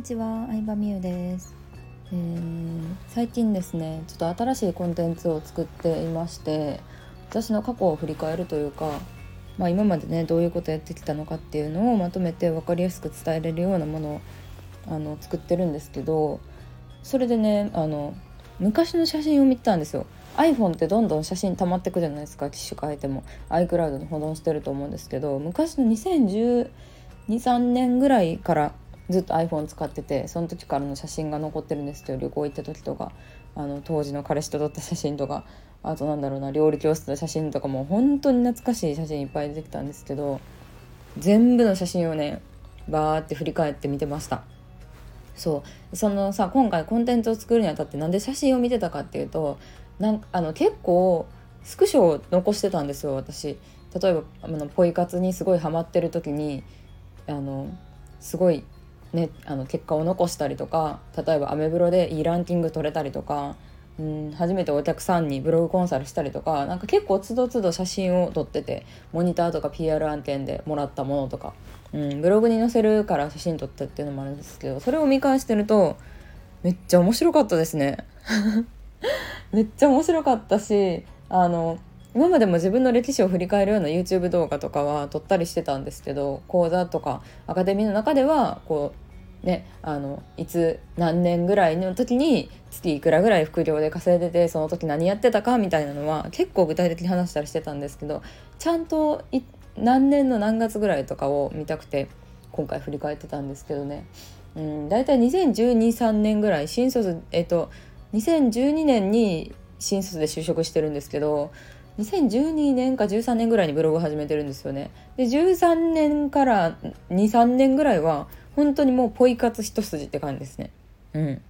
にちは、相葉美優です、えー、最近ですね、ちょっと新しいコンテンツを作っていまして私の過去を振り返るというか、まあ、今までねどういうことやってきたのかっていうのをまとめて分かりやすく伝えれるようなものをあの作ってるんですけどそれでねあの昔の写真を見てたんですよ。iPhone ってどんどん写真溜まってくじゃないですか機種変えても。iCloud に保存してると思うんですけど昔の2012,3年ぐらいからずっと iPhone 使っててその時からの写真が残ってるんですけど旅行行った時とか。あの当時の彼氏と撮った写真とか。あとなんだろうな料理教室の写真とかも本当に懐かしい写真いっぱい出てきたんですけど全部の写真をねバーって振り返って見てました。そう。そのさ今回コンテンツを作るにあたってなんで写真を見てたかっていうとなんあの結構スクショを残してたんですよ私。例えばあのポイ活にすごいハマってる時にあのすごいね、あの結果を残したりとか例えばアメブロでいいランキング取れたりとかうん初めてお客さんにブログコンサルしたりとかなんか結構つどつど写真を撮っててモニターとか PR 案件でもらったものとか、うん、ブログに載せるから写真撮ったっていうのもあるんですけどそれを見返してるとめっちゃ面白かったですね。めっちゃ面白かったしあの今までも自分の歴史を振り返るような YouTube 動画とかは撮ったりしてたんですけど講座とかアカデミーの中ではこうねあのいつ何年ぐらいの時に月いくらぐらい副業で稼いでてその時何やってたかみたいなのは結構具体的に話したりしてたんですけどちゃんと何年の何月ぐらいとかを見たくて今回振り返ってたんですけどね。うん大体2012,3年ぐらい新卒えっと2012年に新卒で就職してるんですけど2012年か13年ぐらいにブログ始めてるんですよね。で13年から23年ぐらいは本当にもうポイ活一筋って感じですね。うん。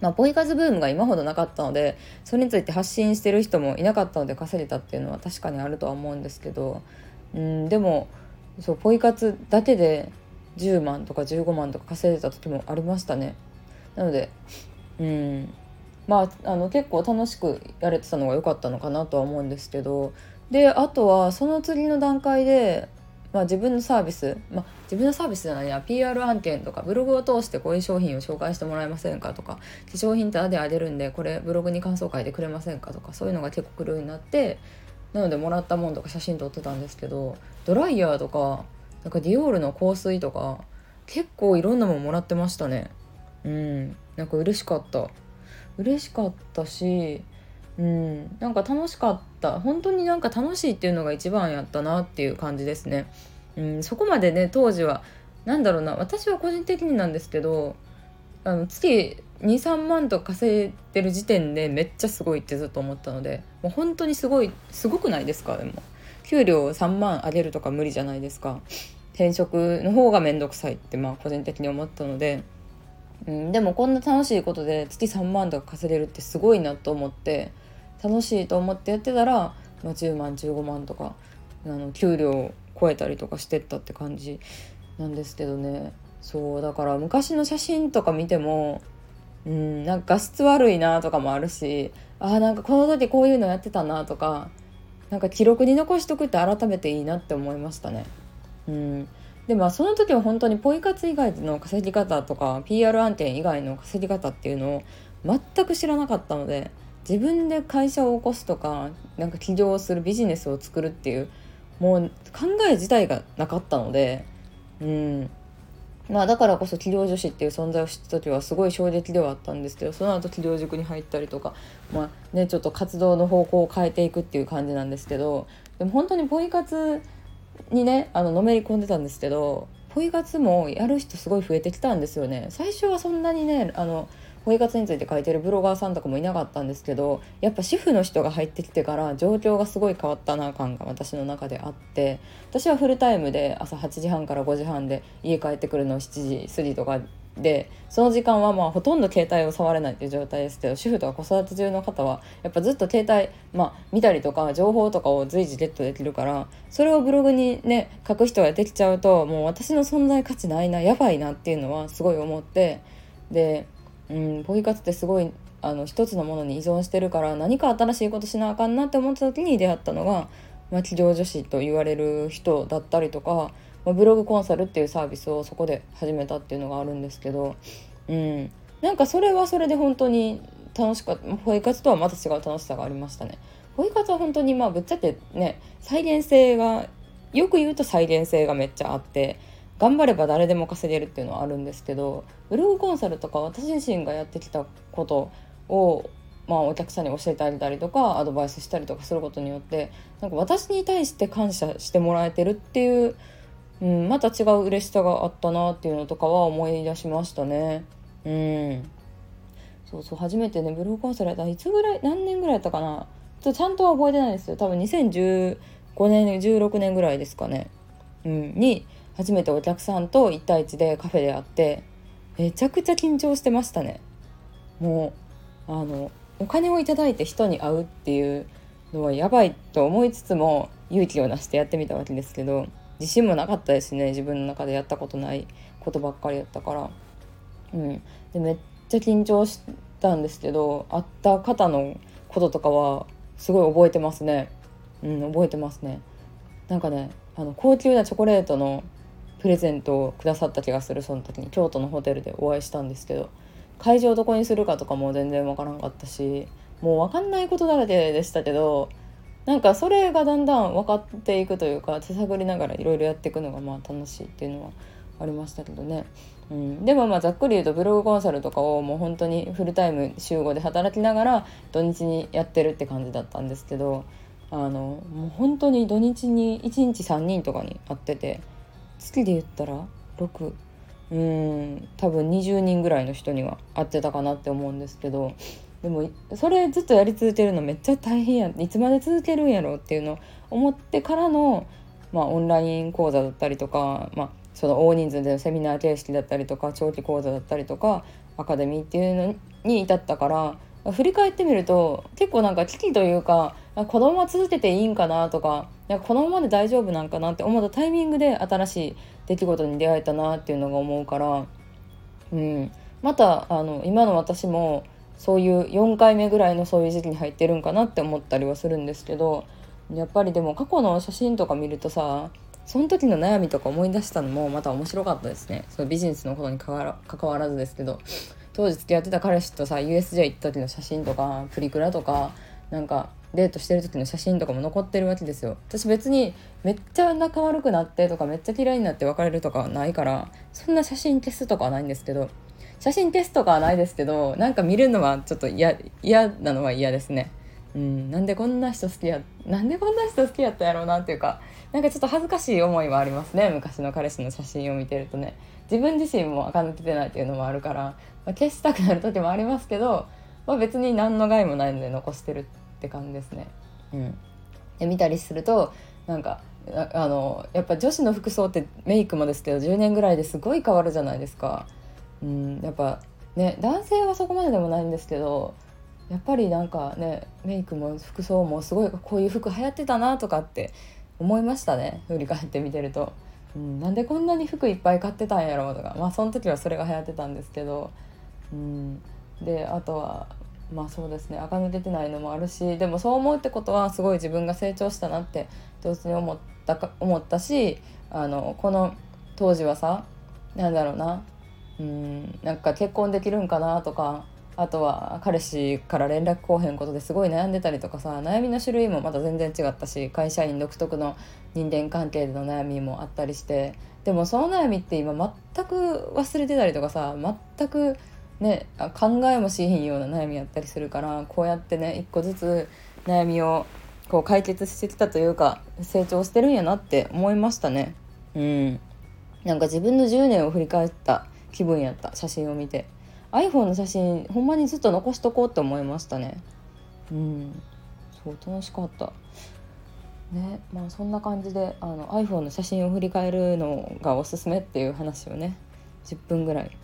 まあ、ポイ活ブームが今ほどなかったのでそれについて発信してる人もいなかったので稼げたっていうのは確かにあるとは思うんですけど、うん、でもそうポイ活だけで10万とか15万とか稼いでた時もありましたね。なので、うん、まあ、あの結構楽しくやれてたのが良かったのかなとは思うんですけどであとはその次の段階で、まあ、自分のサービス、まあ、自分のサービスじゃないや PR 案件とかブログを通してこういう商品を紹介してもらえませんかとか化粧品タダであげるんでこれブログに感想書いてくれませんかとかそういうのが結構来るようになってなのでもらったもんとか写真撮ってたんですけどドライヤーとかなんかディオールの香水とか結構いろんなもんもらってましたね。うん。なんか嬉しかった。嬉しかったしうんなんか楽しかった。本当になんか楽しいっていうのが一番やったなっていう感じですね。うん、そこまでね当時は何だろうな私は個人的になんですけどあの月23万と稼いでる時点でめっちゃすごいってずっと思ったのでもう本当にすごいすごくないですか？でも給料3万上げるとか無理じゃないですか。転職の方が面倒くさいってまあ個人的に思ったのでうん、でもこんな楽しいことで月3万とか稼げるってすごいなと思って楽しいと思ってやってたら、まあ、10万15万とかあの給料を超えたりとかしてったって感じなんですけどねそうだから昔の写真とか見てもうんなんか画質悪いなとかもあるしあーなんかこの時こういうのやってたなとかなんか記録に残しとくって改めていいなって思いましたね。うんでもその時は本当にポイ活以外の稼ぎ方とか PR 案件以外の稼ぎ方っていうのを全く知らなかったので自分で会社を起こすとかなんか起業するビジネスを作るっていうもう考え自体がなかったのでうん。まあだからこそ起業女子っていう存在を知った時はすごい衝撃ではあったんですけどその後起業塾に入ったりとかまあねちょっと活動の方向を変えていくっていう感じなんですけどでも本当にポイ活にねあののめり込んでたんですけどポイ活もやる人すごい増えてきたんですよね。最初はそんなにねあのポイ活について書いてるブロガーさんとかもいなかったんですけどやっぱ主婦の人が入ってきてから状況がすごい変わったな感が私の中であって私はフルタイムで朝8時半から5時半で家帰ってくるの7時過ぎとかでその時間はまあほとんど携帯を触れないっていう状態ですけど主婦とか子育て中の方はやっぱずっと携帯、まあ、見たりとか情報とかを随時ゲットできるからそれをブログにね書く人ができちゃうともう私の存在価値ないなやばいなっていうのはすごい思ってで、うん、ポイ活ってすごいあの一つのものに依存してるから何か新しいことしなあかんなって思った時に出会ったのがまあ、企業女子と言われる人だったりとか、まあ、ブログコンサルっていうサービスをそこで始めたっていうのがあるんですけど、うん、なんかそれはそれで本当に楽しかった保育活とはまた違う楽しさがありましたね。保育活は本当にまあぶっちゃけね再現性がよく言うと再現性がめっちゃあって頑張れば誰でも稼げるっていうのはあるんですけどブログコンサルとか私自身がやってきたことをまあ、お客さんに教えてあげたりとかアドバイスしたりとかすることによってなんか私に対して感謝してもらえてるっていう、うん、また違う嬉しさがあったなっていうのとかは思い出しましたね。うん、そうそう初めてねブルーコンサルやったいつぐらい何年ぐらいやったかな。ちょちゃんとは覚えてないですよ。多分2015年16年ぐらいですかね、うん、に初めてお客さんと1対1でカフェで会ってめちゃくちゃ緊張してましたね。もうあのお金をいただいて人に会うっていうのはやばいと思いつつも勇気を出してやってみたわけですけど。自信もなかったですね。自分の中でやったことないことばっかりやったから。うん。でめっちゃ緊張したんですけど会った方のこととかはすごい覚えてますね。うん覚えてますね。なんかねあの高級なチョコレートのプレゼントをくださった気がするその時に。京都のホテルでお会いしたんですけど。会場どこにするかとかも全然分からんかったしもう分かんないことだらけでしたけどなんかそれがだんだん分かっていくというか手探りながらいろいろやっていくのがまあ楽しいっていうのはありましたけどね、うん、でもまあざっくり言うとブログコンサルとかをもう本当にフルタイム週5で働きながら土日にやってるって感じだったんですけどあのもう本当に土日に1日3人とかに会ってて月で言ったら6うん。多分20人ぐらいの人には会ってたかなって思うんですけどでもそれずっとやり続けるのめっちゃ大変やいつまで続けるんやろうっていうのを思ってからの、まあ、オンライン講座だったりとか、まあ、その大人数でのセミナー形式だったりとか長期講座だったりとかアカデミーっていうのに至ったから振り返ってみると結構なんか危機というか子供は続けていいんかなとかなんかこのままで大丈夫なんかなって思ったタイミングで新しい出来事に出会えたなっていうのが思うから、うん、またあの今の私もそういう4回目ぐらいのそういう時期に入ってるんかなって思ったりはするんですけどやっぱりでも過去の写真とか見るとさその時の悩みとか思い出したのもまた面白かったですね。そのビジネスのことに関わらずですけど当時付き合ってた彼氏とさ USJ 行った時の写真とかプリクラとかなんかデートしてる時の写真とかも残ってるわけですよ。私別にめっちゃ仲悪くなってとかめっちゃ嫌いになって別れるとかないからそんな写真消すとかはないんですけど写真消すとかはないですけどなんか見るのはちょっと嫌なのは嫌ですねうんなんでこんな人好きやなんでこんな人好きやったやろうなっていうかなんかちょっと恥ずかしい思いはありますね昔の彼氏の写真を見てるとね自分自身も垢抜けてないっていうのもあるから、まあ、消したくなる時もありますけど、まあ、別に何の害もないので残してるって感じですね。うん、で見たりするとなんかあのやっぱ女子の服装ってメイクもですけど10年ぐらいですごい変わるじゃないですか。うん、やっぱね男性はそこまででもないんですけどやっぱりなんかねメイクも服装もすごいこういう服流行ってたなとかって思いましたね振り返って見てると、うん、なんでこんなに服いっぱい買ってたんやろうとか。まあその時はそれが流行ってたんですけど、うん、であとはまあそうですね垢抜けてないのもあるしでもそう思うってことはすごい自分が成長したなって同時に思ったか思ったしあのこの当時はさなんだろうなうんなんか結婚できるんかなとかあとは彼氏から連絡来へんことですごい悩んでたりとかさ悩みの種類もまた全然違ったし会社員独特の人間関係での悩みもあったりしてでもその悩みって今全く忘れてたりとかさ全くね、考えもしへんような悩みやったりするからこうやってね一個ずつ悩みをこう解決してきたというか成長してるんやなって思いましたね。うん。なんか自分の10年を振り返った気分やった写真を見て。iPhone の写真ほんまにずっと残しとこうって思いましたね。うん。そう楽しかった。ねまあそんな感じであの iPhone の写真を振り返るのがおすすめっていう話をね10分ぐらい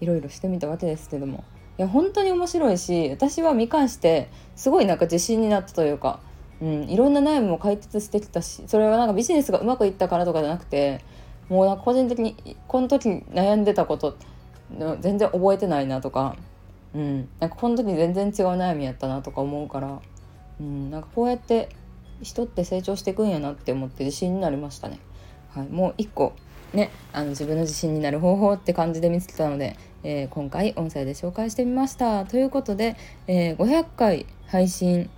いろいろしてみたわけですけども。いや本当に面白いし私は見返してすごいなんか自信になったというか、うん、いろんな悩みも解決してきたしそれはなんかビジネスがうまくいったからとかじゃなくてもう個人的にこの時悩んでたこと全然覚えてないなとか、うん、なんかこの時全然違う悩みやったなとか思うから、うん、なんかこうやって人って成長していくんやなって思って自信になりましたね。はい、もう一個ねあの自分の自信になる方法って感じで見つけたので、えー、今回音声で紹介してみました。ということで、えー、500回配信、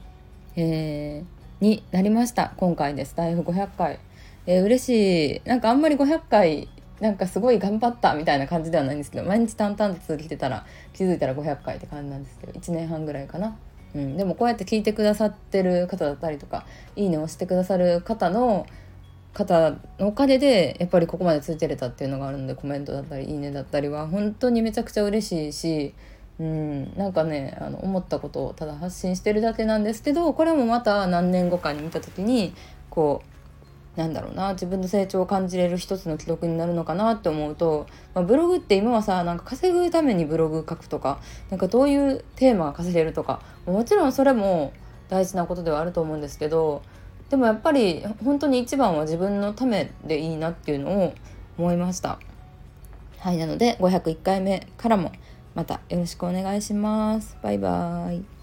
えー、になりました今回です。だいぶ500回。えー、嬉しい。なんかあんまり500回なんかすごい頑張ったみたいな感じではないんですけど毎日淡々と続けてたら気づいたら500回って感じなんですけど1年半ぐらいかな、うん、でもこうやって聞いてくださってる方だったりとかいいねをしてくださる方の方のおかげでやっぱりここまで続いてれたっていうのがあるのでコメントだったりいいねだったりは本当にめちゃくちゃ嬉しいしうん、なんかねあの思ったことをただ発信してるだけなんですけどこれもまた何年後かに見た時にこうなんだろうな自分の成長を感じれる一つの記録になるのかなって思うと、まあ、ブログって今はさなんか稼ぐためにブログ書くとかなんかどういうテーマが稼げるとかもちろんそれも大事なことではあると思うんですけどでもやっぱり本当に一番は自分のためでいいなっていうのを思いました。はいなので501回目からもまたよろしくお願いします。バイバーイ。